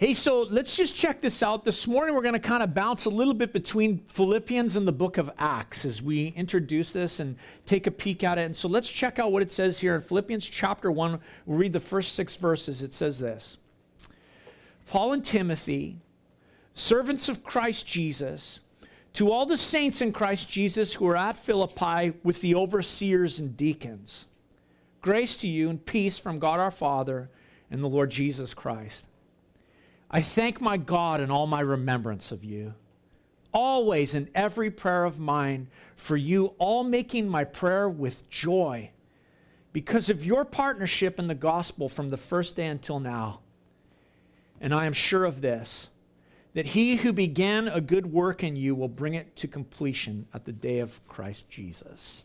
Hey, so let's just check this out. This morning, we're going to kind of bounce a little bit between Philippians and the book of Acts as we introduce this and take a peek at it. And so let's check out what it says here in Philippians chapter 1. We'll read the first six verses. It says this Paul and Timothy, servants of Christ Jesus, to all the saints in Christ Jesus who are at Philippi with the overseers and deacons, grace to you and peace from God our Father and the Lord Jesus Christ. I thank my God in all my remembrance of you, always in every prayer of mine, for you, all making my prayer with joy because of your partnership in the gospel from the first day until now. And I am sure of this that he who began a good work in you will bring it to completion at the day of Christ Jesus.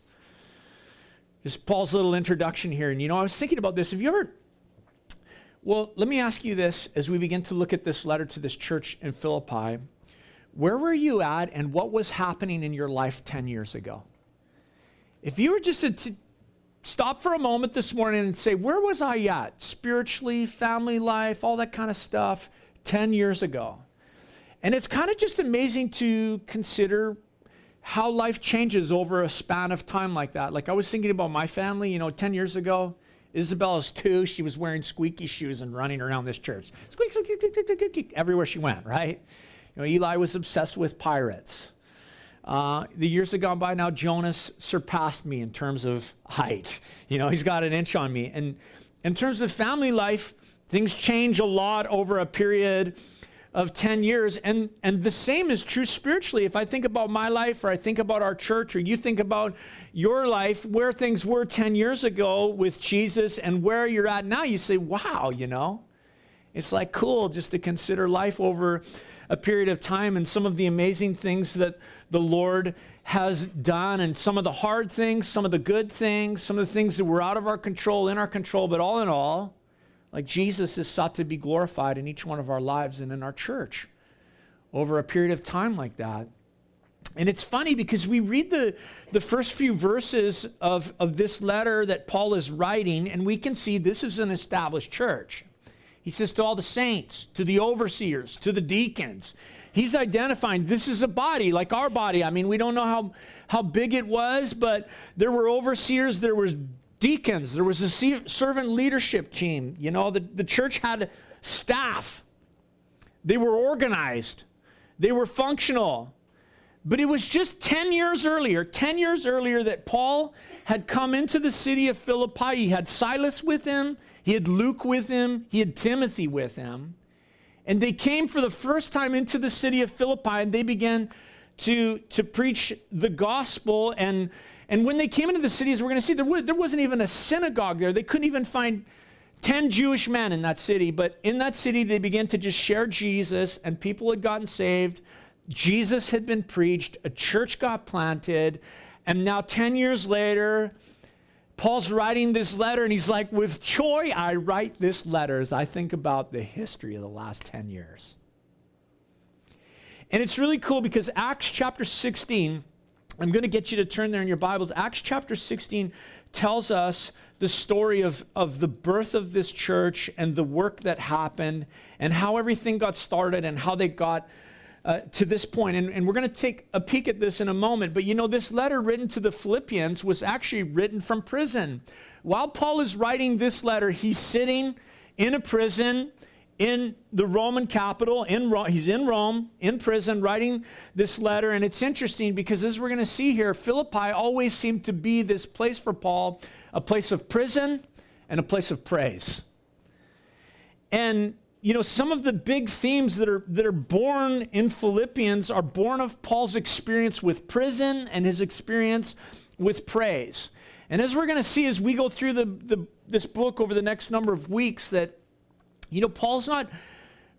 Just Paul's little introduction here. And you know, I was thinking about this. Have you ever well, let me ask you this as we begin to look at this letter to this church in Philippi. Where were you at and what was happening in your life 10 years ago? If you were just to stop for a moment this morning and say, Where was I at? Spiritually, family life, all that kind of stuff 10 years ago. And it's kind of just amazing to consider how life changes over a span of time like that. Like I was thinking about my family, you know, 10 years ago, Isabella's two. She was wearing squeaky shoes and running around this church. Squeak, squeak, squeak, squeak, squeak, squeak, everywhere she went, right? You know, Eli was obsessed with pirates. Uh, the years have gone by now, Jonas surpassed me in terms of height. You know, he's got an inch on me. And in terms of family life, things change a lot over a period of 10 years. And, and the same is true spiritually. If I think about my life, or I think about our church, or you think about your life, where things were 10 years ago with Jesus and where you're at now, you say, wow, you know, it's like cool just to consider life over a period of time and some of the amazing things that the Lord has done, and some of the hard things, some of the good things, some of the things that were out of our control, in our control, but all in all, like Jesus is sought to be glorified in each one of our lives and in our church over a period of time like that. And it's funny because we read the, the first few verses of, of this letter that Paul is writing, and we can see this is an established church. He says to all the saints, to the overseers, to the deacons. He's identifying this is a body like our body. I mean, we don't know how, how big it was, but there were overseers, there was deacons, there was a servant leadership team. You know, the, the church had staff, they were organized, they were functional. But it was just 10 years earlier, 10 years earlier, that Paul had come into the city of Philippi. He had Silas with him, he had Luke with him, he had Timothy with him. And they came for the first time into the city of Philippi and they began to, to preach the gospel and and when they came into the cities, we're going to see there, there wasn't even a synagogue there. They couldn't even find 10 Jewish men in that city. But in that city, they began to just share Jesus, and people had gotten saved. Jesus had been preached, a church got planted. And now, 10 years later, Paul's writing this letter, and he's like, With joy, I write this letter as I think about the history of the last 10 years. And it's really cool because Acts chapter 16 I'm going to get you to turn there in your Bibles. Acts chapter 16 tells us the story of, of the birth of this church and the work that happened and how everything got started and how they got uh, to this point. And, and we're going to take a peek at this in a moment. But you know, this letter written to the Philippians was actually written from prison. While Paul is writing this letter, he's sitting in a prison in the Roman capital. In Rome, he's in Rome, in prison, writing this letter. And it's interesting because, as we're going to see here, Philippi always seemed to be this place for Paul a place of prison and a place of praise. And you know, some of the big themes that are, that are born in Philippians are born of Paul's experience with prison and his experience with praise. And as we're going to see as we go through the, the, this book over the next number of weeks, that you know, Paul's not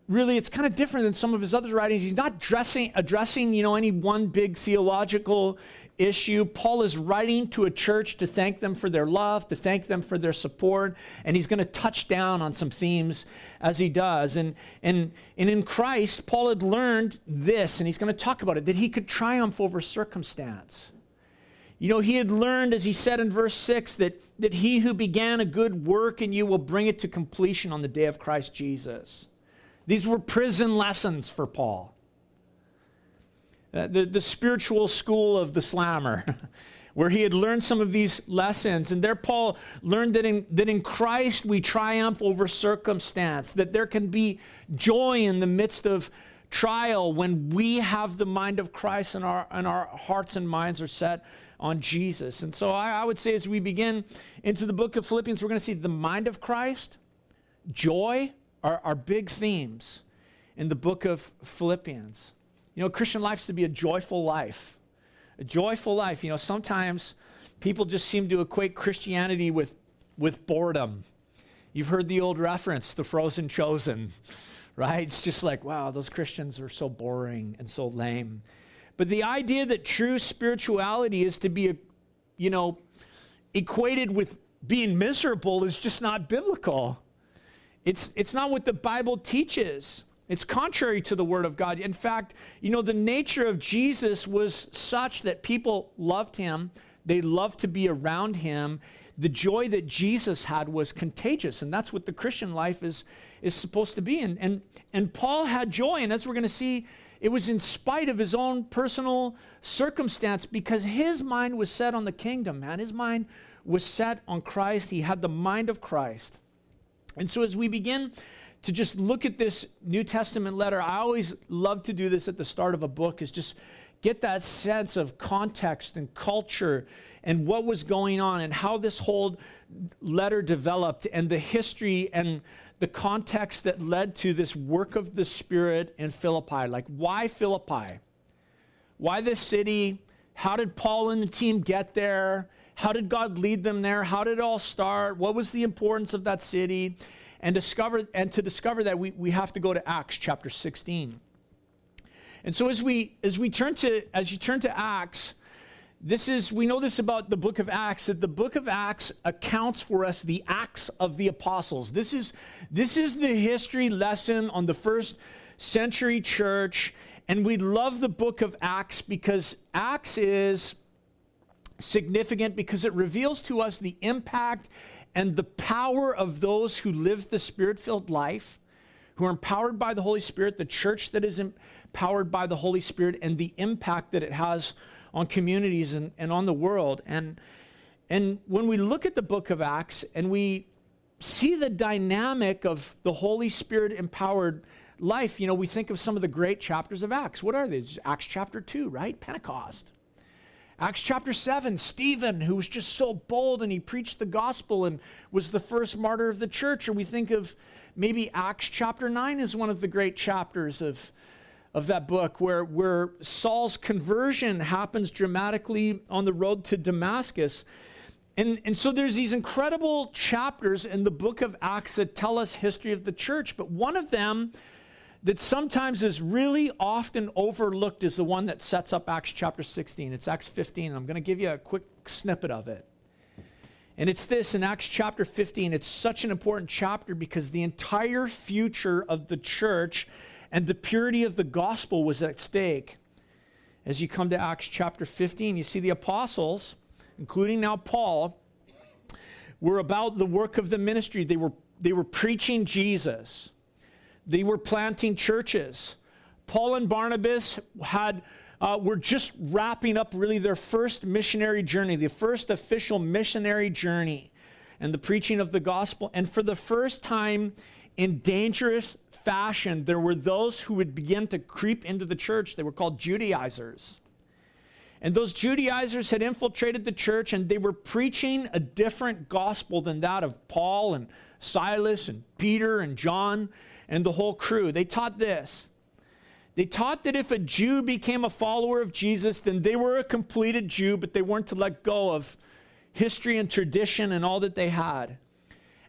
really, it's kind of different than some of his other writings. He's not dressing, addressing, you know, any one big theological issue. Paul is writing to a church to thank them for their love, to thank them for their support, and he's going to touch down on some themes as he does. And, and, and in Christ, Paul had learned this, and he's going to talk about it that he could triumph over circumstance. You know, he had learned, as he said in verse 6, that, that he who began a good work in you will bring it to completion on the day of Christ Jesus. These were prison lessons for Paul. Uh, the, the spiritual school of the slammer, where he had learned some of these lessons. And there, Paul learned that in, that in Christ we triumph over circumstance, that there can be joy in the midst of trial when we have the mind of Christ and our, and our hearts and minds are set on Jesus. And so I, I would say as we begin into the book of Philippians, we're going to see the mind of Christ, joy are, are big themes in the book of Philippians. You know, Christian life is to be a joyful life. A joyful life. You know, sometimes people just seem to equate Christianity with, with boredom. You've heard the old reference, the frozen chosen, right? It's just like, wow, those Christians are so boring and so lame. But the idea that true spirituality is to be, uh, you know, equated with being miserable is just not biblical. It's, it's not what the Bible teaches. It's contrary to the Word of God. In fact, you know, the nature of Jesus was such that people loved him, they loved to be around him. The joy that Jesus had was contagious, and that's what the Christian life is, is supposed to be. And, and, and Paul had joy, and as we're going to see, it was in spite of his own personal circumstance because his mind was set on the kingdom, man. His mind was set on Christ. He had the mind of Christ. And so as we begin to just look at this New Testament letter, I always love to do this at the start of a book, is just get that sense of context and culture and what was going on and how this whole letter developed and the history and the context that led to this work of the Spirit in Philippi. Like, why Philippi? Why this city? How did Paul and the team get there? How did God lead them there? How did it all start? What was the importance of that city? And, discover, and to discover that, we, we have to go to Acts chapter 16. And so as we as we turn to as you turn to Acts, this is we know this about the book of Acts that the book of Acts accounts for us the acts of the apostles. This is this is the history lesson on the first century church and we love the book of Acts because Acts is significant because it reveals to us the impact and the power of those who live the spirit filled life, who are empowered by the Holy Spirit, the church that is empowered by the Holy Spirit, and the impact that it has on communities and, and on the world. And, and when we look at the book of Acts and we see the dynamic of the Holy Spirit empowered life, you know, we think of some of the great chapters of Acts. What are they? Acts chapter 2, right? Pentecost. Acts chapter 7, Stephen, who was just so bold and he preached the gospel and was the first martyr of the church. Or we think of maybe Acts chapter 9 is one of the great chapters of, of that book where, where Saul's conversion happens dramatically on the road to Damascus. And, and so there's these incredible chapters in the book of Acts that tell us history of the church, but one of them that sometimes is really often overlooked is the one that sets up Acts chapter 16. It's Acts 15. I'm going to give you a quick snippet of it. And it's this in Acts chapter 15. It's such an important chapter because the entire future of the church and the purity of the gospel was at stake. As you come to Acts chapter 15, you see the apostles, including now Paul, were about the work of the ministry. They were, they were preaching Jesus. They were planting churches. Paul and Barnabas had uh, were just wrapping up really their first missionary journey, the first official missionary journey, and the preaching of the gospel. And for the first time in dangerous fashion, there were those who would begin to creep into the church. They were called Judaizers. And those Judaizers had infiltrated the church and they were preaching a different gospel than that of Paul and Silas and Peter and John and the whole crew. They taught this. They taught that if a Jew became a follower of Jesus, then they were a completed Jew, but they weren't to let go of history and tradition and all that they had.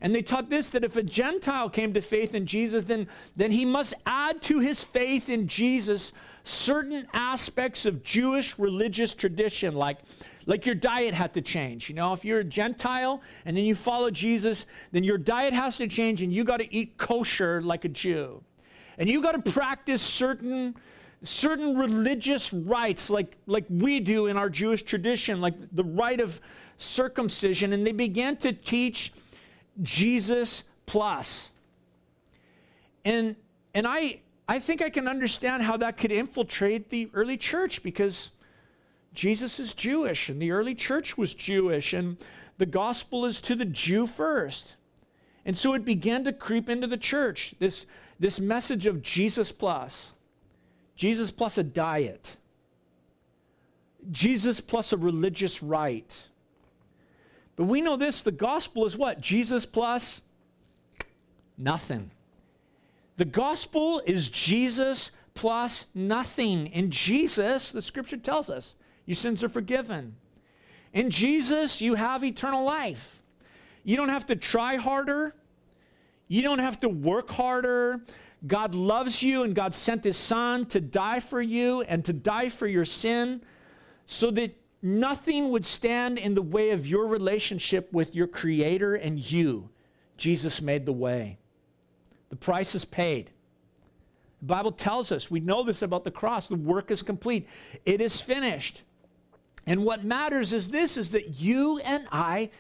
And they taught this that if a Gentile came to faith in Jesus, then, then he must add to his faith in Jesus certain aspects of Jewish religious tradition, like like your diet had to change. You know, if you're a Gentile and then you follow Jesus, then your diet has to change and you got to eat kosher like a Jew. And you got to practice certain certain religious rites like like we do in our Jewish tradition, like the rite of circumcision and they began to teach Jesus plus. And and I, I think I can understand how that could infiltrate the early church because Jesus is Jewish and the early church was Jewish and the gospel is to the Jew first. And so it began to creep into the church this, this message of Jesus plus, Jesus plus a diet, Jesus plus a religious rite. But we know this the gospel is what? Jesus plus nothing. The gospel is Jesus plus nothing. In Jesus, the scripture tells us, your sins are forgiven. In Jesus, you have eternal life. You don't have to try harder. You don't have to work harder. God loves you, and God sent His Son to die for you and to die for your sin so that nothing would stand in the way of your relationship with your Creator and you. Jesus made the way. The price is paid. The Bible tells us, we know this about the cross, the work is complete. It is finished. And what matters is this is that you and I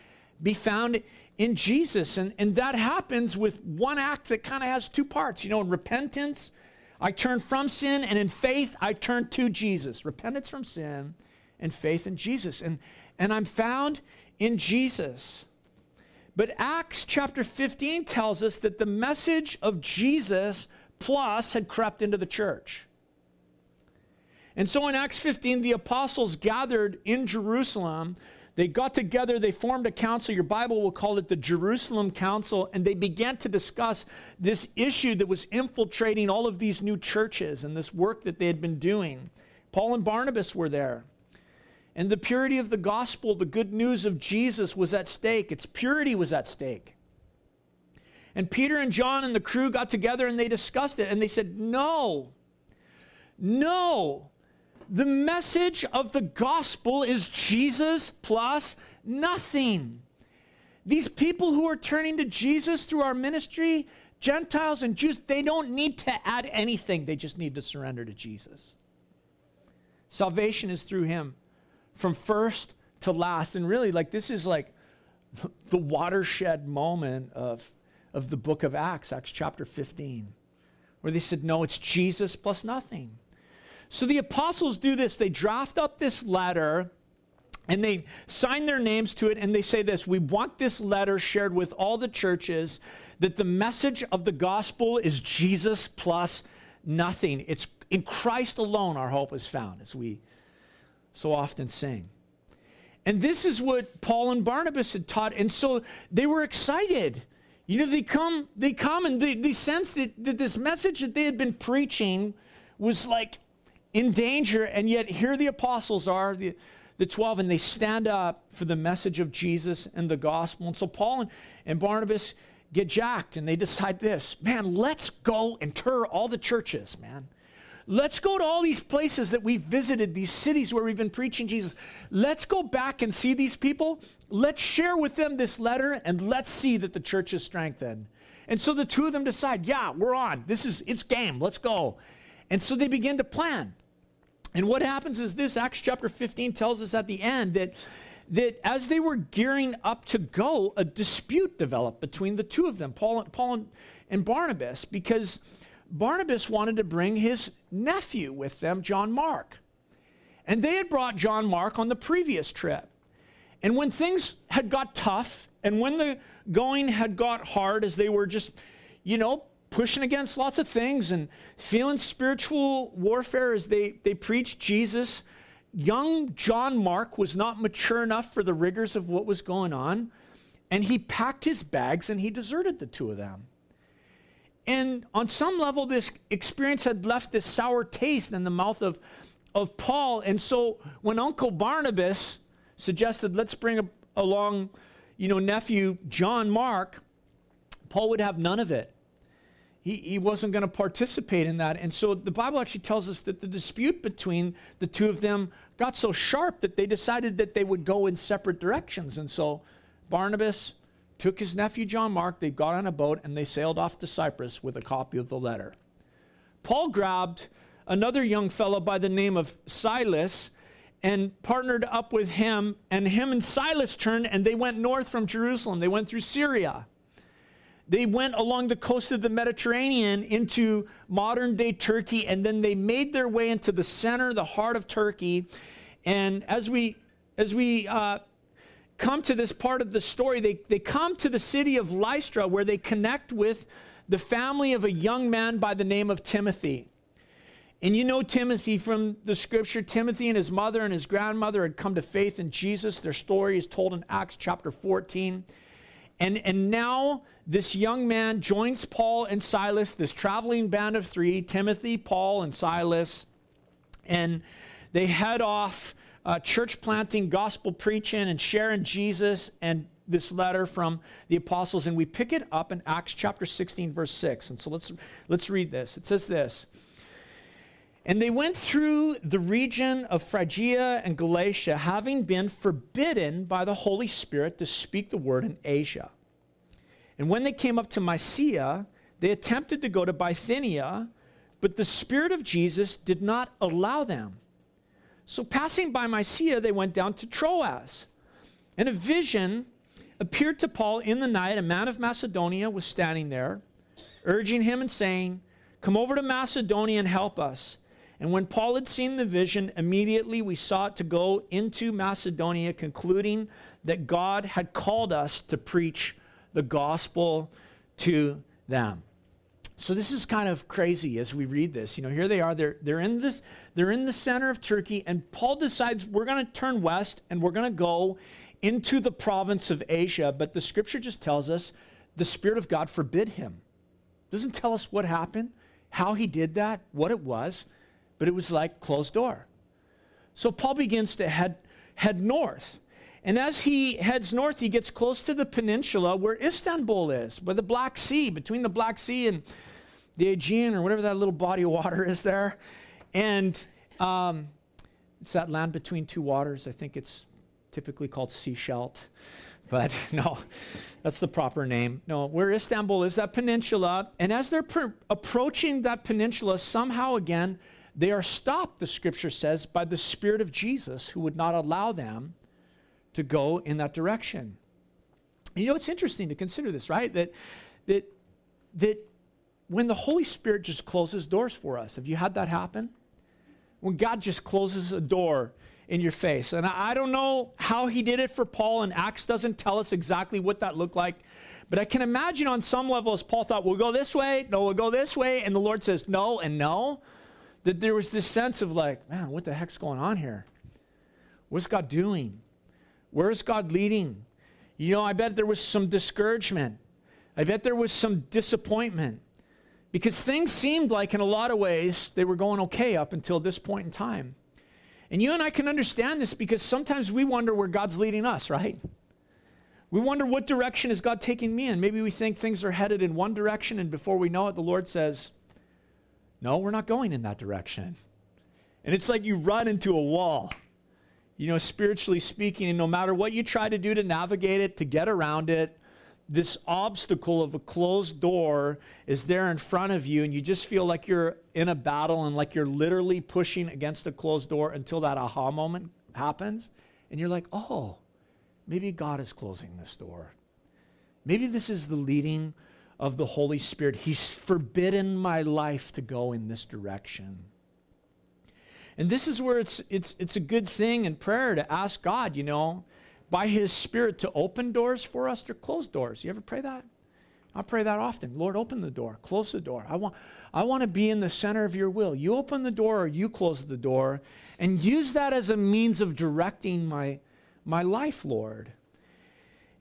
be found in Jesus. And, and that happens with one act that kind of has two parts. You know, in repentance, I turn from sin, and in faith, I turn to Jesus. Repentance from sin and faith in Jesus. And, and I'm found in Jesus. But Acts chapter 15 tells us that the message of Jesus plus had crept into the church. And so in Acts 15, the apostles gathered in Jerusalem. They got together, they formed a council. Your Bible will call it the Jerusalem Council, and they began to discuss this issue that was infiltrating all of these new churches and this work that they had been doing. Paul and Barnabas were there. And the purity of the gospel, the good news of Jesus was at stake. Its purity was at stake. And Peter and John and the crew got together and they discussed it and they said, No, no. The message of the gospel is Jesus plus nothing. These people who are turning to Jesus through our ministry, Gentiles and Jews, they don't need to add anything. They just need to surrender to Jesus. Salvation is through him from first to last. And really, like, this is like the watershed moment of, of the book of Acts, Acts chapter 15, where they said, no, it's Jesus plus nothing. So the apostles do this. They draft up this letter and they sign their names to it and they say this We want this letter shared with all the churches that the message of the gospel is Jesus plus nothing. It's in Christ alone our hope is found, as we so often sing. And this is what Paul and Barnabas had taught. And so they were excited. You know, they come, they come and they, they sense that, that this message that they had been preaching was like in danger. And yet here the apostles are, the, the 12, and they stand up for the message of Jesus and the gospel. And so Paul and, and Barnabas get jacked and they decide this man, let's go and tour all the churches, man. Let's go to all these places that we've visited, these cities where we've been preaching Jesus. Let's go back and see these people. Let's share with them this letter and let's see that the church is strengthened. And so the two of them decide, yeah, we're on. This is it's game. Let's go. And so they begin to plan. And what happens is this Acts chapter 15 tells us at the end that that as they were gearing up to go, a dispute developed between the two of them, Paul, Paul and Barnabas, because Barnabas wanted to bring his nephew with them, John Mark. And they had brought John Mark on the previous trip. And when things had got tough and when the going had got hard as they were just, you know, pushing against lots of things and feeling spiritual warfare as they, they preached Jesus, young John Mark was not mature enough for the rigors of what was going on. And he packed his bags and he deserted the two of them. And on some level, this experience had left this sour taste in the mouth of, of Paul. And so when Uncle Barnabas suggested, let's bring along, you know, nephew John Mark, Paul would have none of it. He, he wasn't going to participate in that. And so the Bible actually tells us that the dispute between the two of them got so sharp that they decided that they would go in separate directions. And so Barnabas took his nephew John Mark, they got on a boat, and they sailed off to Cyprus with a copy of the letter. Paul grabbed another young fellow by the name of Silas and partnered up with him, and him and Silas turned and they went north from Jerusalem. They went through Syria. they went along the coast of the Mediterranean into modern day Turkey, and then they made their way into the center, the heart of Turkey. And as we, as we uh, come to this part of the story, they, they come to the city of Lystra where they connect with the family of a young man by the name of Timothy. And you know Timothy from the scripture. Timothy and his mother and his grandmother had come to faith in Jesus. Their story is told in Acts chapter 14. And, and now this young man joins Paul and Silas, this traveling band of three Timothy, Paul, and Silas. And they head off uh, church planting, gospel preaching, and sharing Jesus and this letter from the apostles. And we pick it up in Acts chapter 16, verse 6. And so let's, let's read this. It says this. And they went through the region of Phrygia and Galatia, having been forbidden by the Holy Spirit to speak the word in Asia. And when they came up to Mysia, they attempted to go to Bithynia, but the Spirit of Jesus did not allow them. So, passing by Mysia, they went down to Troas. And a vision appeared to Paul in the night. A man of Macedonia was standing there, urging him and saying, Come over to Macedonia and help us. And when Paul had seen the vision, immediately we sought to go into Macedonia, concluding that God had called us to preach the gospel to them. So this is kind of crazy as we read this. You know, here they are. They're, they're, in, this, they're in the center of Turkey, and Paul decides we're going to turn west and we're going to go into the province of Asia. But the scripture just tells us the Spirit of God forbid him. Doesn't tell us what happened, how he did that, what it was, but it was like closed door. So Paul begins to head, head north. And as he heads north, he gets close to the peninsula where Istanbul is, by the Black Sea, between the Black Sea and the Aegean, or whatever that little body of water is there. And um, it's that land between two waters. I think it's typically called Seashelt. But no, that's the proper name. No, where Istanbul is, that peninsula. And as they're approaching that peninsula, somehow again, they are stopped, the scripture says, by the Spirit of Jesus, who would not allow them to go in that direction. You know, it's interesting to consider this, right? That, that, that when the Holy Spirit just closes doors for us, have you had that happen? When God just closes a door in your face. And I, I don't know how he did it for Paul, and Acts doesn't tell us exactly what that looked like. But I can imagine on some level, as Paul thought, we'll go this way, no, we'll go this way, and the Lord says no and no, that there was this sense of like, man, what the heck's going on here? What's God doing? Where is God leading? You know, I bet there was some discouragement. I bet there was some disappointment because things seemed like, in a lot of ways, they were going okay up until this point in time. And you and I can understand this because sometimes we wonder where God's leading us, right? We wonder what direction is God taking me in. Maybe we think things are headed in one direction, and before we know it, the Lord says, No, we're not going in that direction. And it's like you run into a wall you know, spiritually speaking, and no matter what you try to do to navigate it, to get around it, this obstacle of a closed door is there in front of you, and you just feel like you're in a battle and like you're literally pushing against a closed door until that aha moment happens. And you're like, oh, maybe God is closing this door. Maybe this is the leading of the Holy Spirit. He's forbidden my life to go in this direction. And this is where it's, it's, it's a good thing in prayer to ask God, you know, by His Spirit to open doors for us or close doors. You ever pray that? I pray that often. Lord, open the door, close the door. I want, I want to be in the center of your will. You open the door or you close the door, and use that as a means of directing my, my life, Lord.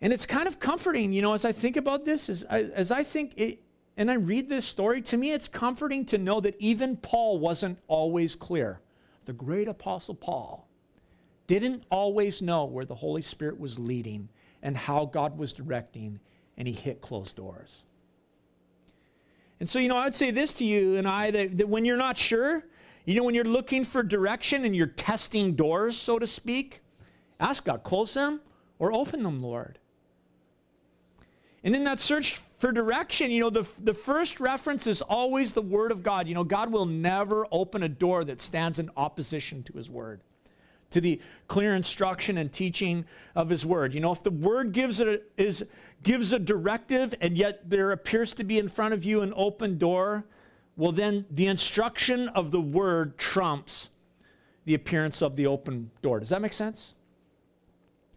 And it's kind of comforting, you know, as I think about this, as, as I think it, and I read this story, to me it's comforting to know that even Paul wasn't always clear the great apostle Paul, didn't always know where the Holy Spirit was leading and how God was directing, and he hit closed doors. And so, you know, I would say this to you and I that, that when you're not sure, you know, when you're looking for direction and you're testing doors, so to speak, ask God, close them or open them, Lord. And in that search for direction, you know, the, the first reference is always the Word of God. You know, God will never open a door that stands in opposition to His Word, to the clear instruction and teaching of His Word. You know, if the Word gives a, is gives a directive and yet there appears to be in front of you an open door, well, then the instruction of the word trumps the appearance of the open door. Does that make sense?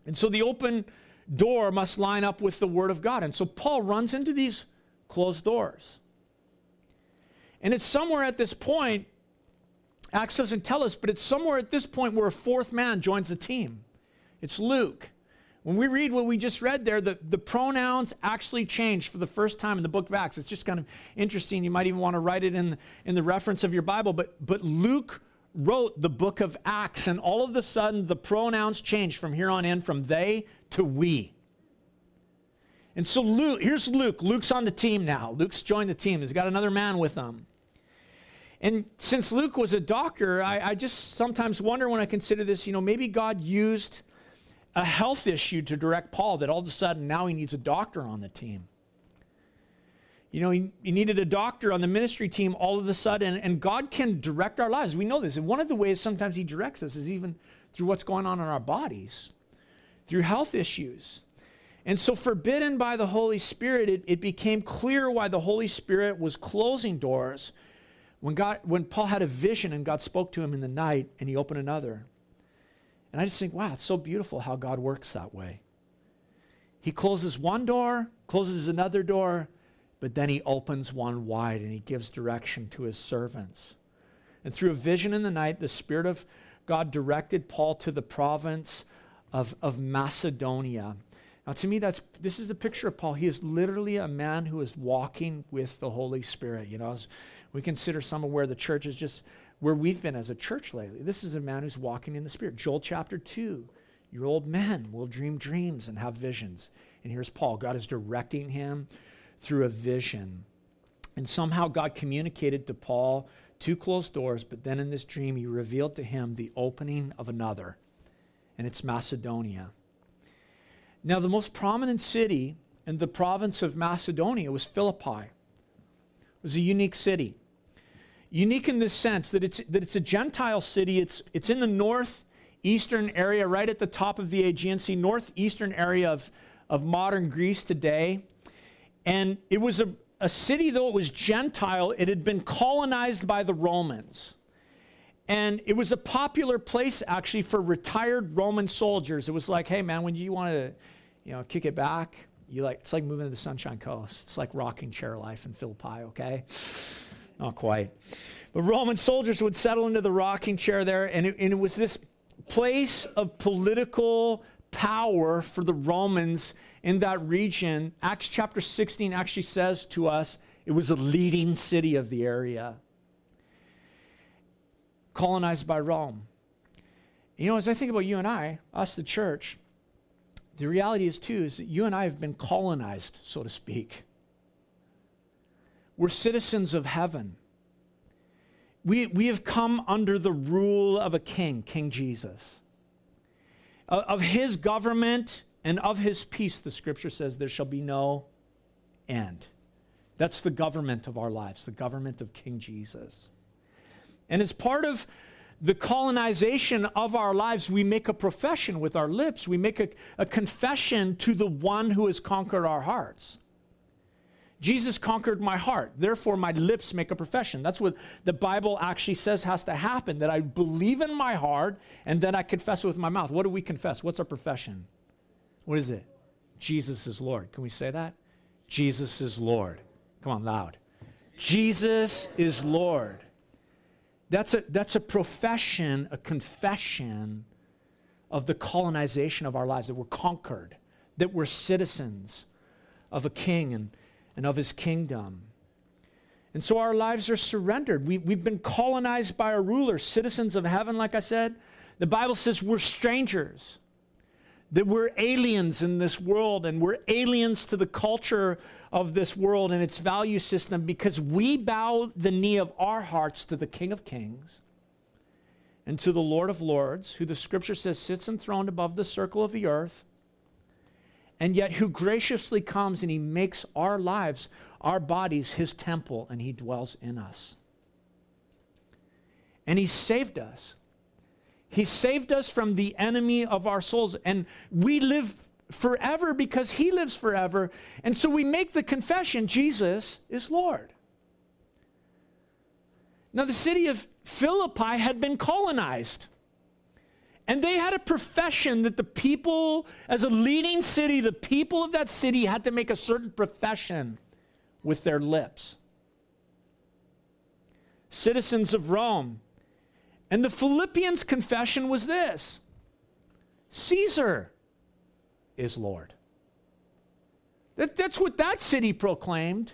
And so the open door must line up with the word of God. And so Paul runs into these closed doors. And it's somewhere at this point, Acts doesn't tell us, but it's somewhere at this point where a fourth man joins the team. It's Luke. When we read what we just read there, the, the pronouns actually change for the first time in the book of Acts. It's just kind of interesting. You might even want to write it in, in the reference of your Bible. But, but Luke wrote the book of Acts, and all of a sudden the pronouns change from here on in from they to we. And so Luke, here's Luke. Luke's on the team now. Luke's joined the team. He's got another man with him. And since Luke was a doctor, I, I just sometimes wonder when I consider this, you know, maybe God used a health issue to direct Paul that all of a sudden now he needs a doctor on the team. You know, he, he, needed a doctor on the ministry team all of a sudden, and God can direct our lives. We know this. And one of the ways sometimes he directs us is even through what's going on in our bodies, through health issues. And so, forbidden by the Holy Spirit, it, it became clear why the Holy Spirit was closing doors when, God, when Paul had a vision and God spoke to him in the night and he opened another. And I just think, wow, it's so beautiful how God works that way. He closes one door, closes another door, but then he opens one wide and he gives direction to his servants. And through a vision in the night, the Spirit of God directed Paul to the province of, of Macedonia. Now, to me, that's this is a picture of Paul. He is literally a man who is walking with the Holy Spirit. You know, as we consider some of where the church is just where we've been as a church lately. This is a man who's walking in the Spirit. Joel chapter 2. Your old men will dream dreams and have visions. And here's Paul. God is directing him through a vision. And somehow God communicated to Paul two closed doors, but then in this dream, he revealed to him the opening of another, and it's Macedonia. Now, the most prominent city in the province of Macedonia was Philippi. It was a unique city unique in this sense that it's, that it's a Gentile city. It's, it's in the northeastern area, right at the top of the Aegean Sea, northeastern area of, of modern Greece today. And it was a, a city, though it was Gentile, it had been colonized by the Romans. And it was a popular place actually for retired Roman soldiers. It was like, hey man, when you want to, you know, kick it back, you like it's like moving to the Sunshine Coast. It's like rocking chair life in Philippi, okay? Not quite. But Roman soldiers would settle into the rocking chair there, and it, and it was this place of political power for the Romans in that region. Acts chapter 16 actually says to us it was a leading city of the area, colonized by Rome. You know, as I think about you and I, us, the church, the reality is, too, is that you and I have been colonized, so to speak. We're citizens of heaven. We, we have come under the rule of a king, King Jesus. Of his government and of his peace, the scripture says, there shall be no end. That's the government of our lives, the government of King Jesus. And as part of the colonization of our lives, we make a profession with our lips. We make a, a confession to the one who has conquered our hearts. Jesus conquered my heart. Therefore, my lips make a profession. That's what the Bible actually says has to happen that I believe in my heart and then I confess it with my mouth. What do we confess? What's our profession? What is it? Jesus is Lord. Can we say that? Jesus is Lord. Come on, loud. Jesus is Lord. That's a, that's a profession, a confession of the colonization of our lives, that we're conquered, that we're citizens of a king and and of his kingdom. And so our lives are surrendered. We, we've been colonized by a ruler, citizens of heaven, like I said. The Bible says we're strangers, that we're aliens in this world, and we're aliens to the culture of this world and its value system because we bow the knee of our hearts to the King of Kings and to the Lord of Lords, who the scripture says sits enthroned above the circle of the earth and yet who graciously comes and he makes our lives, our bodies, his temple, and he dwells in us. And he saved us. He saved us from the enemy of our souls. And we live forever because he lives forever. And so we make the confession Jesus is Lord. Now, the city of Philippi had been colonized. And they had a profession that the people, as a leading city, the people of that city had to make a certain profession with their lips. Citizens of Rome. And the Philippians' confession was this Caesar is Lord. That, that's what that city proclaimed.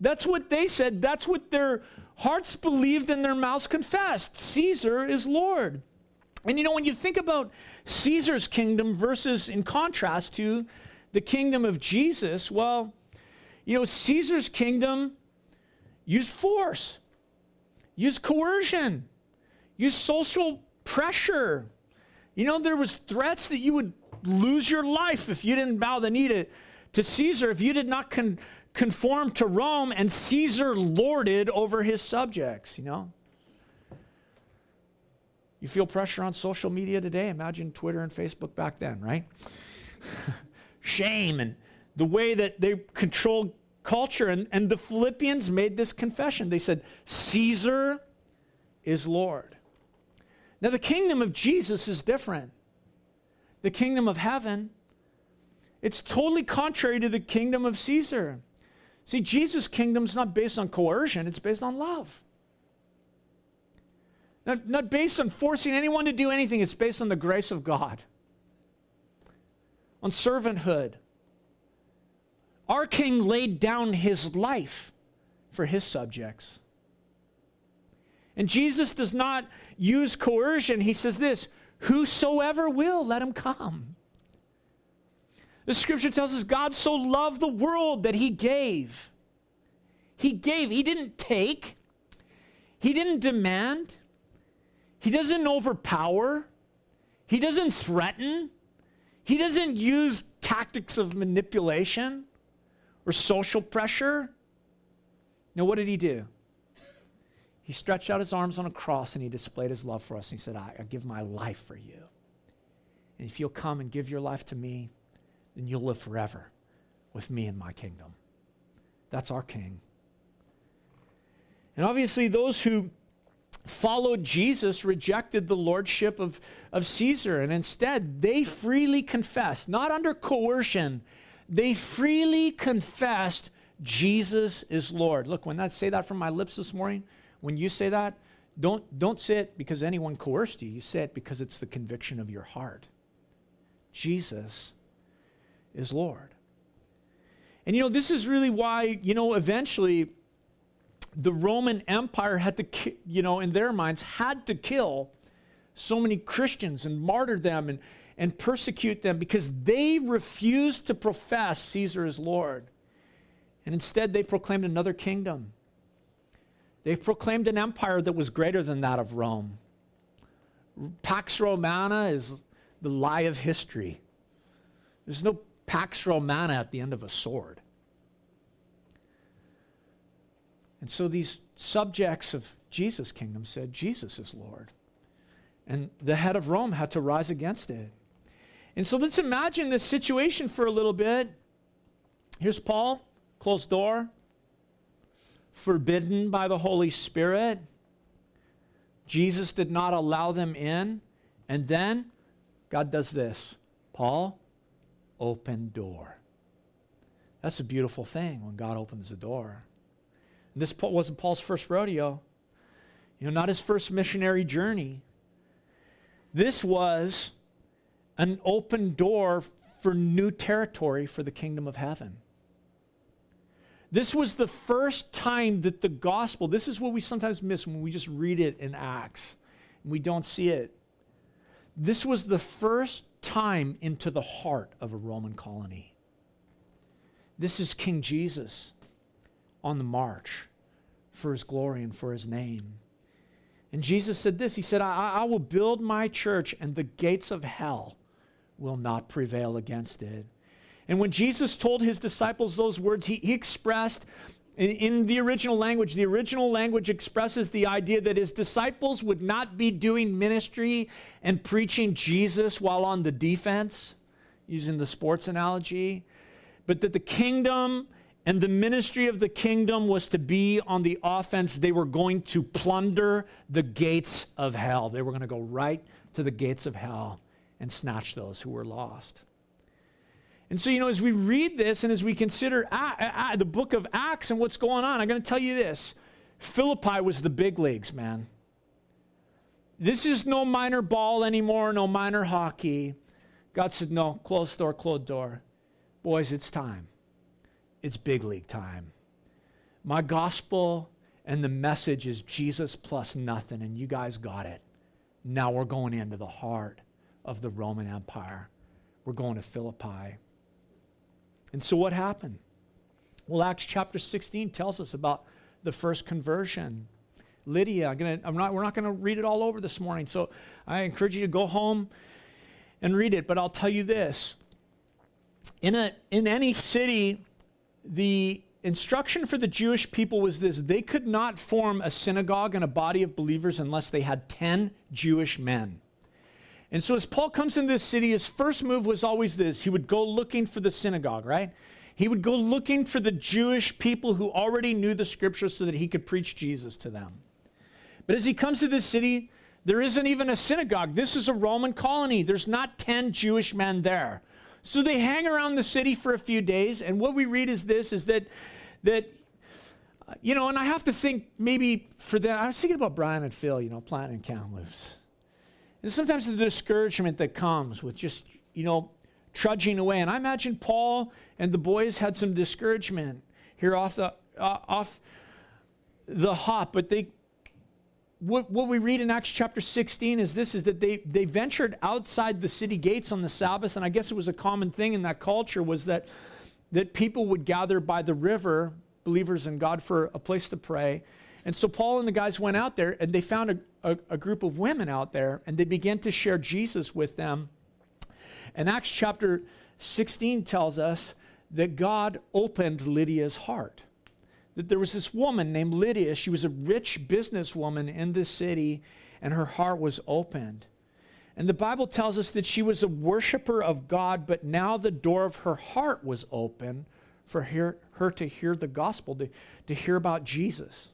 That's what they said. That's what their hearts believed and their mouths confessed. Caesar is Lord. And you know, when you think about Caesar's kingdom versus in contrast to the kingdom of Jesus, well, you know, Caesar's kingdom used force, used coercion, used social pressure. You know, there was threats that you would lose your life if you didn't bow the knee to, to Caesar, if you did not con- conform to Rome, and Caesar lorded over his subjects, you know. You feel pressure on social media today? Imagine Twitter and Facebook back then, right? Shame and the way that they controlled culture. And, and the Philippians made this confession. They said, Caesar is Lord. Now, the kingdom of Jesus is different the kingdom of heaven, it's totally contrary to the kingdom of Caesar. See, Jesus' kingdom is not based on coercion, it's based on love. Not, not based on forcing anyone to do anything, it's based on the grace of God, on servanthood. Our king laid down his life for his subjects. And Jesus does not use coercion. He says this Whosoever will, let him come. The scripture tells us God so loved the world that he gave. He gave, he didn't take, he didn't demand, he doesn't overpower, he doesn't threaten, he doesn't use tactics of manipulation or social pressure. Now, what did he do? He stretched out his arms on a cross and he displayed his love for us. And he said, I, I give my life for you. And if you'll come and give your life to me, then you'll live forever with me in my kingdom. That's our king. And obviously, those who followed Jesus rejected the lordship of, of Caesar, and instead they freely confessed, not under coercion, they freely confessed Jesus is Lord. Look, when I say that from my lips this morning, when you say that, don't, don't say it because anyone coerced you. You say it because it's the conviction of your heart. Jesus is Lord. And you know, this is really why, you know, eventually the Roman Empire had to, ki- you know, in their minds, had to kill so many Christians and martyr them and, and persecute them because they refused to profess Caesar as Lord. And instead, they proclaimed another kingdom. They've proclaimed an empire that was greater than that of Rome. Pax Romana is the lie of history. There's no Pax Romana at the end of a sword. And so these subjects of Jesus' kingdom said, Jesus is Lord. And the head of Rome had to rise against it. And so let's imagine this situation for a little bit. Here's Paul, closed door forbidden by the Holy Spirit. Jesus did not allow them in. And then God does this Paul, open door. That's a beautiful thing when God opens the door. And this wasn't Paul's first rodeo, you know, not his first missionary journey. This was an open door for new territory for the kingdom of heaven. This was the first time that the gospel, this is what we sometimes miss when we just read it in Acts and we don't see it. This was the first time into the heart of a Roman colony. This is King Jesus on the march for his glory and for his name. And Jesus said this He said, I, I will build my church, and the gates of hell will not prevail against it. And when Jesus told his disciples those words, he, he expressed in, in, the original language, the original language expresses the idea that his disciples would not be doing ministry and preaching Jesus while on the defense. using the sports analogy, but that the kingdom and the ministry of the kingdom was to be on the offense. They were going to plunder the gates of hell. They were going to go right to the gates of hell and snatch those who were lost. And so, you know, as we read this and as we consider the book of Acts and what's going on, I'm going to tell you this Philippi was the big leagues, man. This is no minor ball anymore, no minor hockey. God said, no, closed door, closed door. Boys, it's time. It's big league time. My gospel and the message is Jesus plus nothing, and you guys got it. Now we're going into the heart of the Roman Empire. We're going to Philippi. And so what happened? Well, Acts chapter 16 tells us about the first conversion. Lydia, I'm gonna, I'm not, we're not going to read it all over this morning, so I encourage you to go home and read it. But I'll tell you this in, a, in any city, the instruction for the Jewish people was this they could not form a synagogue and a body of believers unless they had 10 Jewish men. And so, as Paul comes into this city, his first move was always this he would go looking for the synagogue, right? He would go looking for the Jewish people who already knew the scriptures so that he could preach Jesus to them. But as he comes to this city, there isn't even a synagogue. This is a Roman colony. There's not 10 Jewish men there. So they hang around the city for a few days, and what we read is this is that that you know, and I have to think maybe for that, I was thinking about Brian and Phil, you know, planting Kamloops. And sometimes the discouragement that comes with just, you know, trudging away. And I imagine Paul and the boys had some discouragement here off the uh, off the hop, but they what, what we read in Acts chapter 16 is this is that they, they ventured outside the city gates on the Sabbath, and I guess it was a common thing in that culture was that, that people would gather by the river, believers in God, for a place to pray. And so Paul and the guys went out there and they found a, a, a group of women out there and they began to share Jesus with them. And Acts chapter 16 tells us that God opened Lydia's heart that there was this woman named Lydia. She was a rich businesswoman in the city, and her heart was opened. And the Bible tells us that she was a worshiper of God, but now the door of her heart was open for her, her to hear the gospel, to, to hear about Jesus.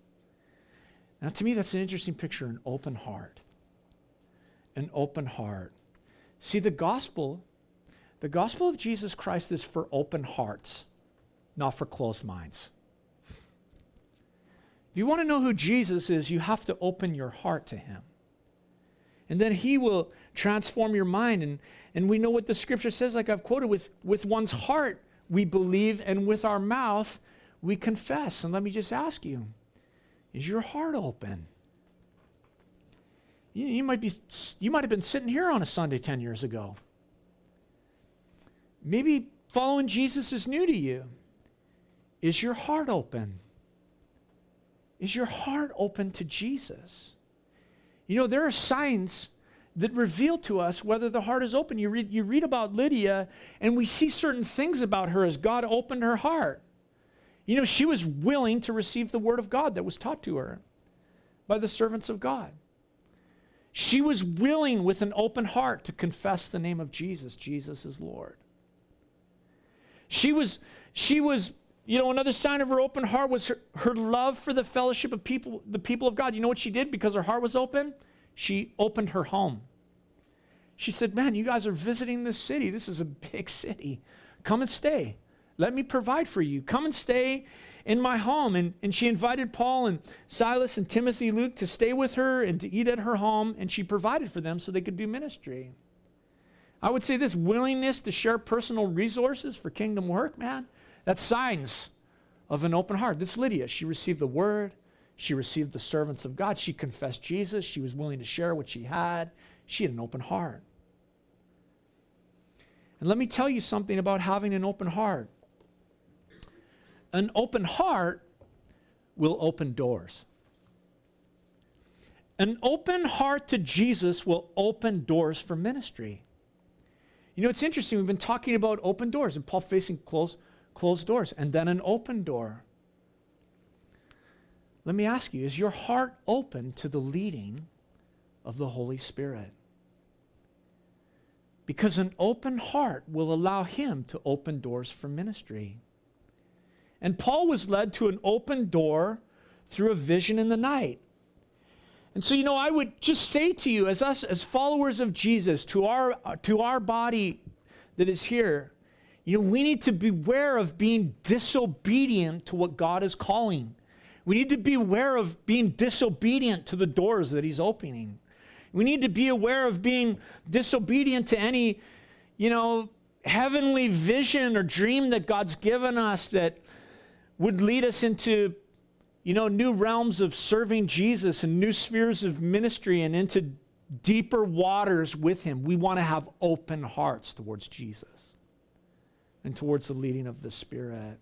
Now, to me, that's an interesting picture an open heart. An open heart. See, the gospel, the gospel of Jesus Christ is for open hearts, not for closed minds. If you want to know who Jesus is, you have to open your heart to him. And then he will transform your mind. And, and we know what the scripture says, like I've quoted with, with one's heart, we believe, and with our mouth, we confess. And let me just ask you is your heart open? You, you, might, be, you might have been sitting here on a Sunday 10 years ago. Maybe following Jesus is new to you. Is your heart open? Is your heart open to Jesus? You know, there are signs that reveal to us whether the heart is open. You read, you read about Lydia, and we see certain things about her as God opened her heart. You know, she was willing to receive the word of God that was taught to her by the servants of God. She was willing with an open heart to confess the name of Jesus. Jesus is Lord. She was, she was you know, another sign of her open heart was her, her love for the fellowship of people, the people of God. You know what she did because her heart was open? She opened her home. She said, Man, you guys are visiting this city. This is a big city. Come and stay. Let me provide for you. Come and stay in my home. And, and she invited Paul and Silas and Timothy Luke to stay with her and to eat at her home, and she provided for them so they could do ministry. I would say this willingness to share personal resources for kingdom work, man, that's signs of an open heart. This Lydia, she received the word, she received the servants of God, she confessed Jesus, she was willing to share what she had, she had an open heart. And let me tell you something about having an open heart. An open heart will open doors. An open heart to Jesus will open doors for ministry. You know, it's interesting. We've been talking about open doors and Paul facing closed closed doors and then an open door. Let me ask you is your heart open to the leading of the Holy Spirit? because an open heart will allow him to open doors for ministry. And Paul was led to an open door through a vision in the night. And so, you know, I would just say to you, as us, as followers of Jesus, to our, to our body that is here, you know, we need to beware of being disobedient to what God is calling. We need to be aware of being disobedient to the doors that He's opening. We need to be aware of being disobedient to any, you know, heavenly vision or dream that God's given us that would lead us into, you know, new realms of serving Jesus and new spheres of ministry and into deeper waters with Him. We want to have open hearts towards Jesus and towards the leading of the Spirit.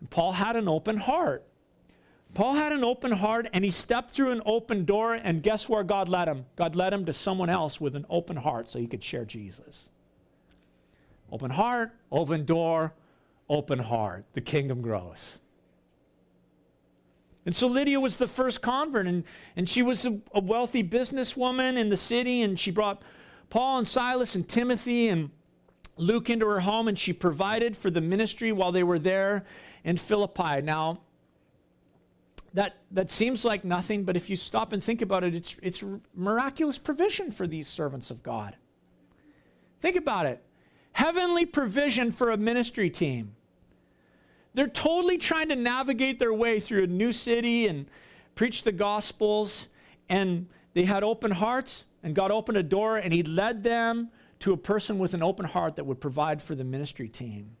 And Paul had an open heart. Paul had an open heart and he stepped through an open door, and guess where God led him? God led him to someone else with an open heart so he could share Jesus. Open heart, open door, open heart. The kingdom grows. And so Lydia was the first convert, and, and she was a, a wealthy businesswoman in the city, and she brought Paul and Silas and Timothy and Luke into her home, and she provided for the ministry while they were there in Philippi. Now, that, that seems like nothing, but if you stop and think about it, it's, it's miraculous provision for these servants of God. Think about it heavenly provision for a ministry team. They're totally trying to navigate their way through a new city and preach the gospels. And they had open hearts, and God opened a door, and He led them to a person with an open heart that would provide for the ministry team.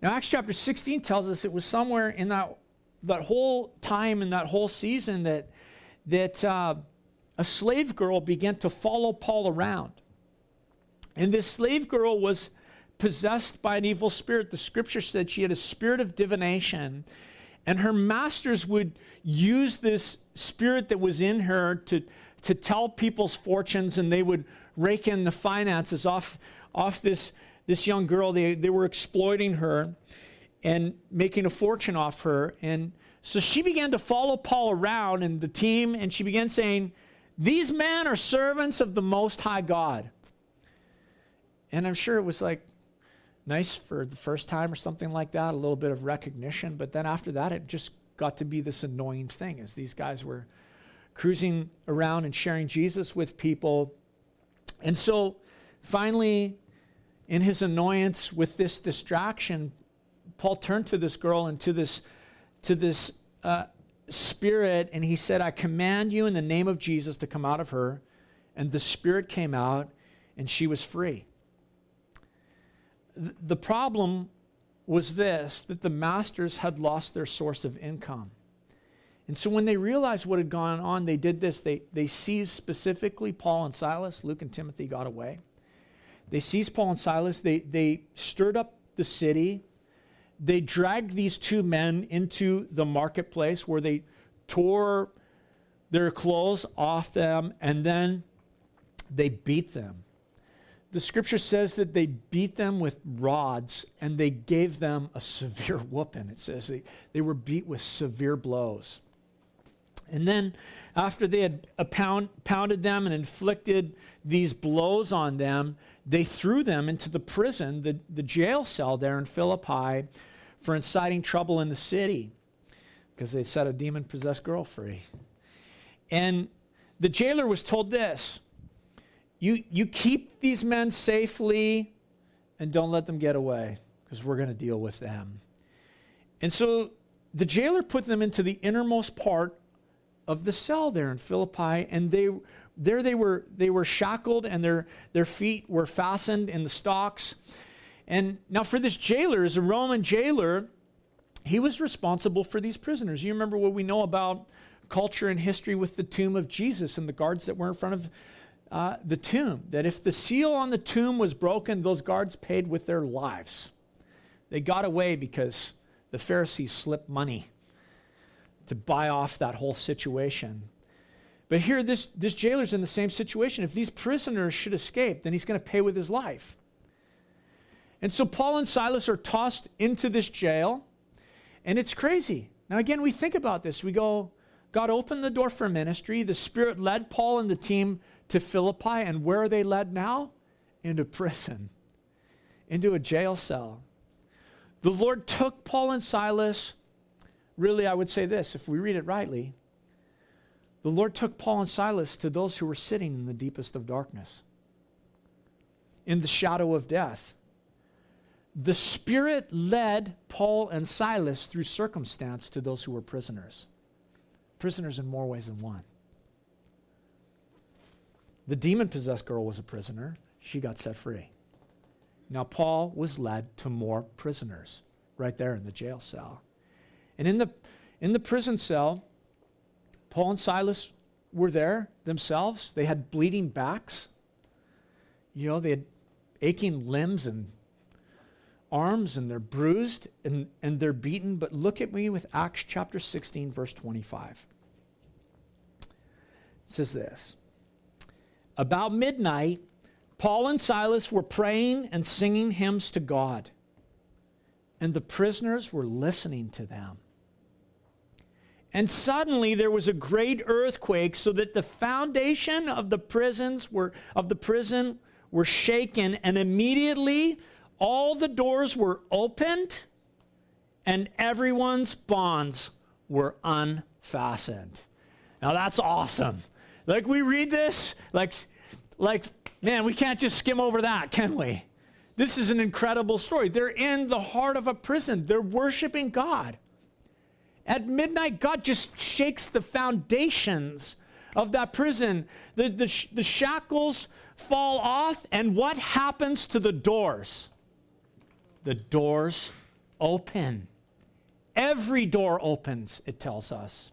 Now, Acts chapter 16 tells us it was somewhere in that that whole time and that whole season that, that uh, a slave girl began to follow Paul around. And this slave girl was possessed by an evil spirit. The scripture said she had a spirit of divination. And her masters would use this spirit that was in her to, to tell people's fortunes, and they would rake in the finances off, off this, this young girl. They, they were exploiting her and making a fortune off her. And so she began to follow Paul around and the team, and she began saying, These men are servants of the Most High God. And I'm sure it was like nice for the first time or something like that, a little bit of recognition. But then after that, it just got to be this annoying thing as these guys were cruising around and sharing Jesus with people. And so finally, in his annoyance with this distraction, Paul turned to this girl and to this, to this uh, spirit, and he said, I command you in the name of Jesus to come out of her. And the spirit came out, and she was free. The problem was this that the masters had lost their source of income. And so when they realized what had gone on, they did this. They, they seized specifically Paul and Silas. Luke and Timothy got away. They seized Paul and Silas. They, they stirred up the city they dragged these two men into the marketplace where they tore their clothes off them and then they beat them. The scripture says that they beat them with rods and they gave them a severe whooping. It says they, they were beat with severe blows. And then, after they had pound, pounded them and inflicted these blows on them, they threw them into the prison, the, the jail cell there in Philippi, for inciting trouble in the city because they set a demon possessed girl free. And the jailer was told this you, you keep these men safely and don't let them get away because we're going to deal with them. And so the jailer put them into the innermost part of the cell there in Philippi, and they there they were they were shackled and their their feet were fastened in the stocks and now, for this jailer, as a Roman jailer, he was responsible for these prisoners. You remember what we know about culture and history with the tomb of Jesus and the guards that were in front of uh, the tomb. That if the seal on the tomb was broken, those guards paid with their lives. They got away because the Pharisees slipped money to buy off that whole situation. But here, this, this jailer's in the same situation. If these prisoners should escape, then he's going to pay with his life. And so Paul and Silas are tossed into this jail, and it's crazy. Now, again, we think about this. We go, God opened the door for ministry. The Spirit led Paul and the team to Philippi, and where are they led now? Into prison, into a jail cell. The Lord took Paul and Silas. Really, I would say this if we read it rightly, the Lord took Paul and Silas to those who were sitting in the deepest of darkness, in the shadow of death. The Spirit led Paul and Silas through circumstance to those who were prisoners. Prisoners in more ways than one. The demon possessed girl was a prisoner, she got set free. Now, Paul was led to more prisoners right there in the jail cell. And in the, in the prison cell, Paul and Silas were there themselves. They had bleeding backs. You know, they had aching limbs and arms, and they're bruised and, and they're beaten. But look at me with Acts chapter 16, verse 25. It says this about midnight, Paul and Silas were praying and singing hymns to God, and the prisoners were listening to them. And suddenly there was a great earthquake, so that the foundation of the prisons were of the prison were shaken, and immediately all the doors were opened, and everyone's bonds were unfastened. Now that's awesome. Like we read this, like like, man, we can't just skim over that, can we? This is an incredible story. They're in the heart of a prison, they're worshiping God. At midnight, God just shakes the foundations of that prison. The, the, the shackles fall off, and what happens to the doors? The doors open. Every door opens, it tells us.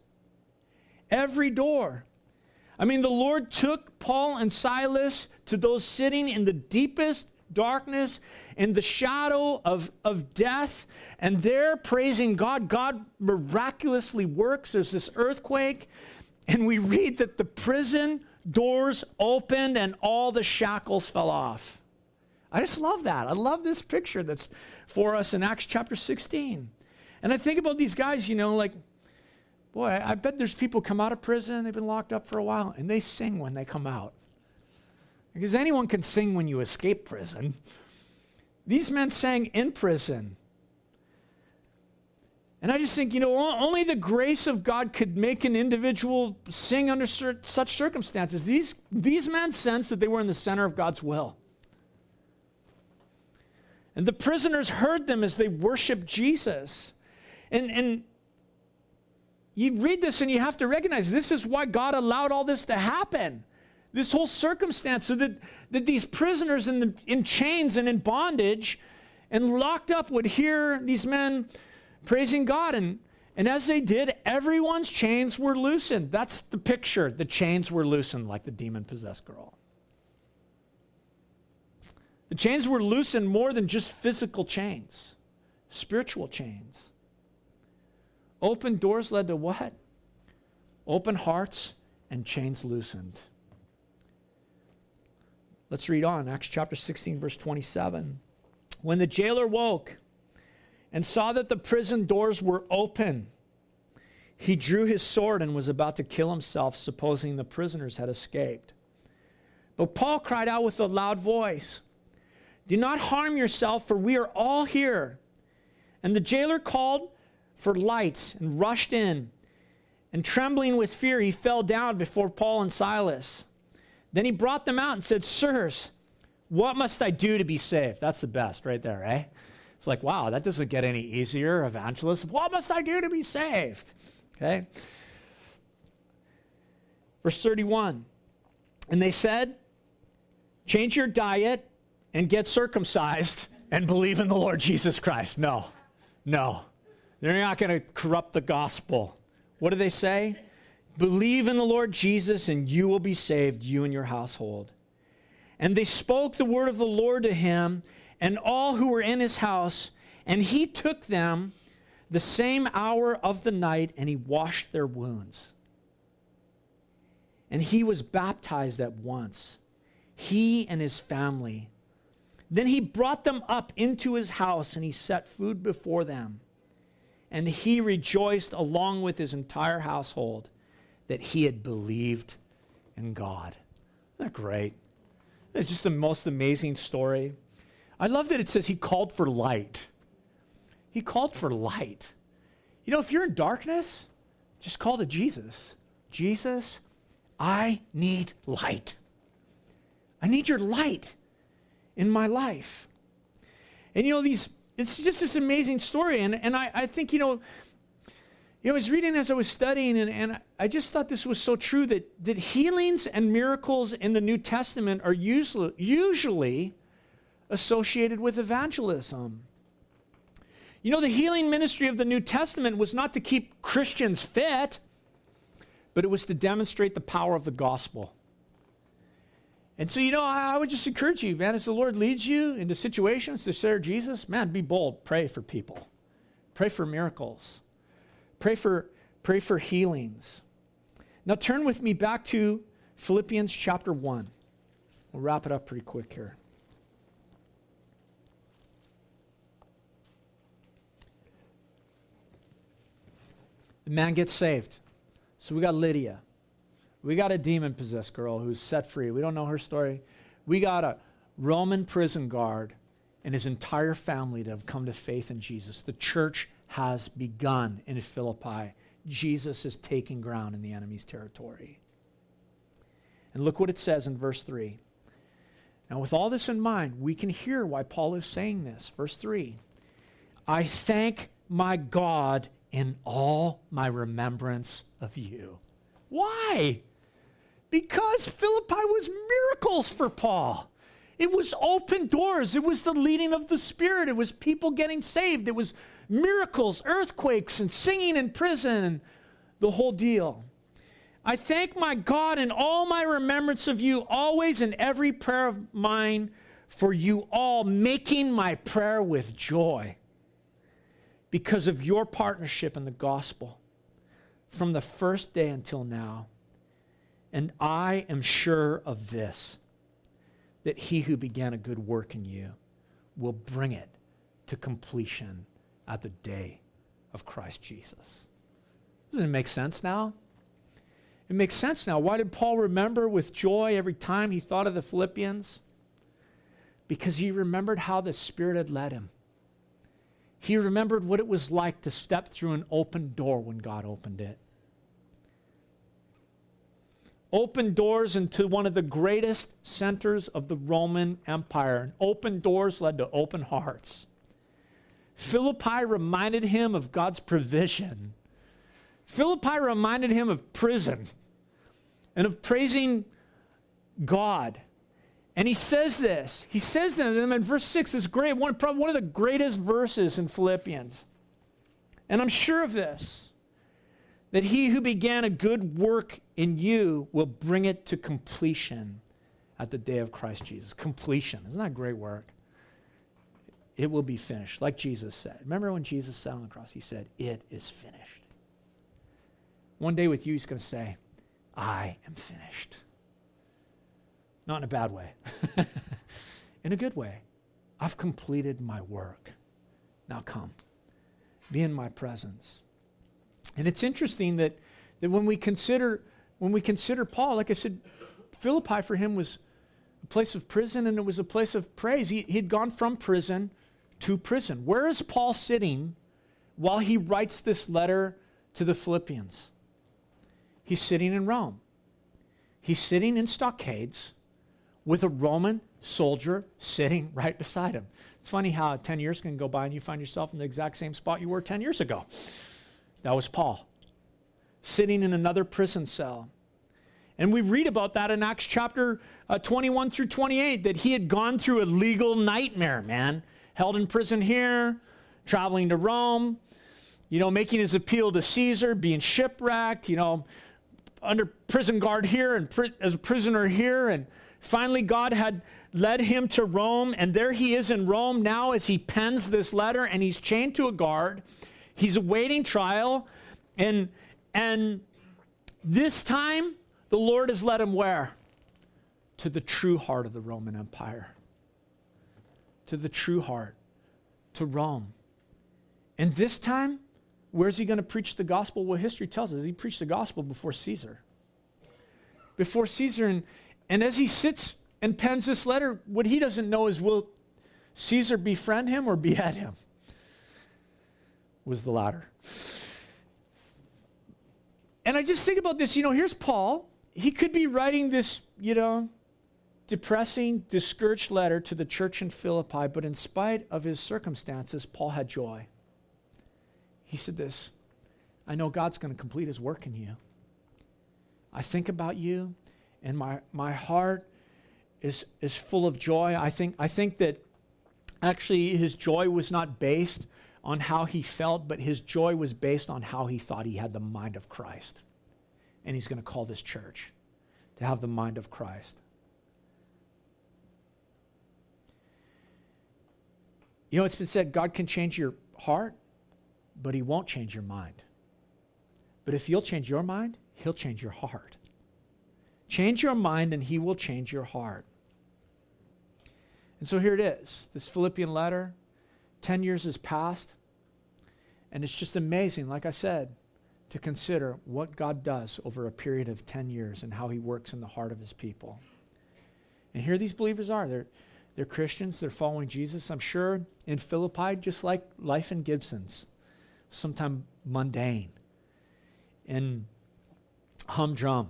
Every door. I mean, the Lord took Paul and Silas to those sitting in the deepest darkness, in the shadow of, of death, and they're praising God. God miraculously works. There's this earthquake, and we read that the prison doors opened and all the shackles fell off. I just love that. I love this picture that's for us in Acts chapter 16. And I think about these guys, you know, like Boy, I bet there's people come out of prison, they've been locked up for a while, and they sing when they come out. Because anyone can sing when you escape prison. These men sang in prison. And I just think, you know, only the grace of God could make an individual sing under such circumstances. These, these men sensed that they were in the center of God's will. And the prisoners heard them as they worshiped Jesus. And, and you read this and you have to recognize this is why God allowed all this to happen. This whole circumstance, so that, that these prisoners in, the, in chains and in bondage and locked up would hear these men praising God. And, and as they did, everyone's chains were loosened. That's the picture. The chains were loosened like the demon possessed girl. The chains were loosened more than just physical chains, spiritual chains. Open doors led to what? Open hearts and chains loosened. Let's read on. Acts chapter 16, verse 27. When the jailer woke and saw that the prison doors were open, he drew his sword and was about to kill himself, supposing the prisoners had escaped. But Paul cried out with a loud voice, Do not harm yourself, for we are all here. And the jailer called for lights and rushed in. And trembling with fear, he fell down before Paul and Silas. Then he brought them out and said, Sirs, what must I do to be saved? That's the best right there, eh? It's like, wow, that doesn't get any easier, evangelist. What must I do to be saved? Okay. Verse 31. And they said, change your diet and get circumcised and believe in the Lord Jesus Christ. No, no. They're not going to corrupt the gospel. What do they say? Believe in the Lord Jesus and you will be saved, you and your household. And they spoke the word of the Lord to him and all who were in his house, and he took them the same hour of the night and he washed their wounds. And he was baptized at once, he and his family. Then he brought them up into his house and he set food before them and he rejoiced along with his entire household that he had believed in God. Isn't that great? It's just the most amazing story. I love that it says he called for light. He called for light. You know, if you're in darkness, just call to Jesus. Jesus, I need light. I need your light in my life. And you know, these it's just this amazing story. And, and I, I think, you know, you know, I was reading as I was studying, and, and I just thought this was so true that, that healings and miracles in the New Testament are usually, usually associated with evangelism. You know, the healing ministry of the New Testament was not to keep Christians fit, but it was to demonstrate the power of the gospel. And so, you know, I, I would just encourage you, man, as the Lord leads you into situations to share Jesus, man, be bold. Pray for people, pray for miracles, pray for, pray for healings. Now, turn with me back to Philippians chapter 1. We'll wrap it up pretty quick here. The man gets saved. So we got Lydia. We got a demon possessed girl who's set free. We don't know her story. We got a Roman prison guard and his entire family that have come to faith in Jesus. The church has begun in Philippi. Jesus is taking ground in the enemy's territory. And look what it says in verse 3. Now, with all this in mind, we can hear why Paul is saying this. Verse 3 I thank my God in all my remembrance of you. Why? Because Philippi was miracles for Paul. It was open doors. It was the leading of the Spirit. It was people getting saved. It was miracles, earthquakes, and singing in prison, and the whole deal. I thank my God in all my remembrance of you, always in every prayer of mine, for you all, making my prayer with joy because of your partnership in the gospel from the first day until now. And I am sure of this that he who began a good work in you will bring it to completion at the day of Christ Jesus. Doesn't it make sense now? It makes sense now. Why did Paul remember with joy every time he thought of the Philippians? Because he remembered how the Spirit had led him. He remembered what it was like to step through an open door when God opened it opened doors into one of the greatest centers of the Roman Empire. And open doors led to open hearts. Philippi reminded him of God's provision. Philippi reminded him of prison and of praising God. And he says this. He says that in verse 6 is great, one, probably one of the greatest verses in Philippians. And I'm sure of this that he who began a good work in you will bring it to completion at the day of Christ Jesus. Completion. Isn't that great work? It will be finished, like Jesus said. Remember when Jesus said on the cross, he said, It is finished. One day with you, he's going to say, I am finished. Not in a bad way, in a good way. I've completed my work. Now come, be in my presence. And it's interesting that, that when we consider when we consider Paul, like I said, Philippi for him was a place of prison and it was a place of praise. He, he'd gone from prison to prison. Where is Paul sitting while he writes this letter to the Philippians? He's sitting in Rome. He's sitting in stockades with a Roman soldier sitting right beside him. It's funny how 10 years can go by and you find yourself in the exact same spot you were 10 years ago. That was Paul, sitting in another prison cell. And we read about that in Acts chapter uh, 21 through 28 that he had gone through a legal nightmare, man. Held in prison here, traveling to Rome, you know, making his appeal to Caesar, being shipwrecked, you know, under prison guard here and as a prisoner here. And finally, God had led him to Rome. And there he is in Rome now as he pens this letter and he's chained to a guard. He's awaiting trial, and, and this time the Lord has led him where? To the true heart of the Roman Empire. To the true heart, to Rome. And this time, where's he going to preach the gospel? Well, history tells us he preached the gospel before Caesar. Before Caesar, and And as he sits and pens this letter, what he doesn't know is will Caesar befriend him or behead him? Was the latter. And I just think about this, you know, here's Paul. He could be writing this, you know, depressing, discouraged letter to the church in Philippi, but in spite of his circumstances, Paul had joy. He said this I know God's going to complete his work in you. I think about you, and my, my heart is, is full of joy. I think, I think that actually his joy was not based on how he felt, but his joy was based on how he thought he had the mind of Christ. And he's going to call this church to have the mind of Christ. You know, it's been said God can change your heart, but he won't change your mind. But if you'll change your mind, he'll change your heart. Change your mind, and he will change your heart. And so here it is this Philippian letter. 10 years has passed. And it's just amazing, like I said, to consider what God does over a period of 10 years and how he works in the heart of his people. And here these believers are. They're, they're Christians, they're following Jesus. I'm sure in Philippi, just like life in Gibsons, sometimes mundane and humdrum.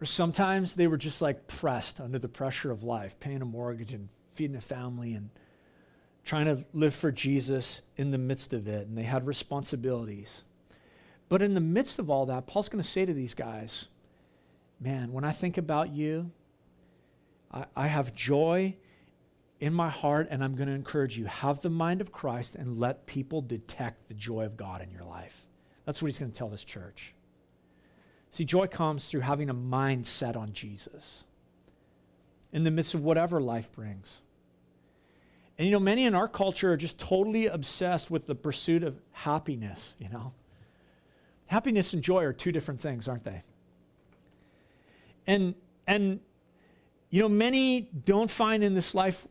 Or sometimes they were just like pressed under the pressure of life, paying a mortgage and feeding a family and trying to live for Jesus in the midst of it. And they had responsibilities. But in the midst of all that, Paul's going to say to these guys, Man, when I think about you, I, I have joy in my heart, and I'm going to encourage you have the mind of Christ and let people detect the joy of God in your life. That's what he's going to tell this church. See, joy comes through having a mind set on Jesus in the midst of whatever life brings. And you know, many in our culture are just totally obsessed with the pursuit of happiness, you know. Happiness and joy are two different things, aren't they? And and you know, many don't find in this life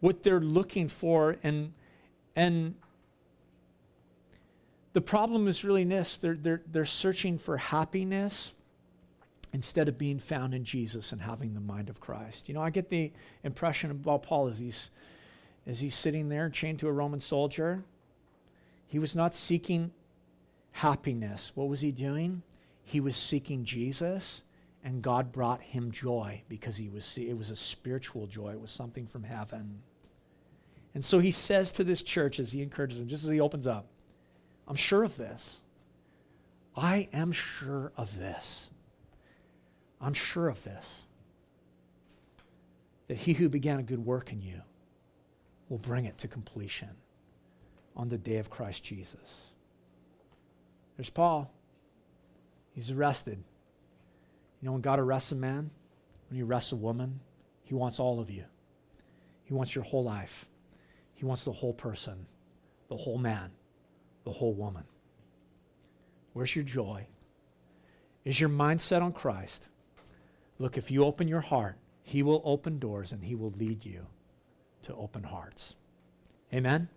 what they're looking for and and the problem is really this they're, they're, they're searching for happiness instead of being found in Jesus and having the mind of Christ. You know, I get the impression about Paul as he's, as he's sitting there chained to a Roman soldier. He was not seeking happiness. What was he doing? He was seeking Jesus, and God brought him joy because he was, it was a spiritual joy. It was something from heaven. And so he says to this church as he encourages them, just as he opens up, I'm sure of this. I am sure of this. I'm sure of this. That he who began a good work in you will bring it to completion on the day of Christ Jesus. There's Paul. He's arrested. You know, when God arrests a man, when he arrests a woman, he wants all of you. He wants your whole life. He wants the whole person, the whole man, the whole woman. Where's your joy? Is your mind set on Christ? Look, if you open your heart, He will open doors and He will lead you to open hearts. Amen?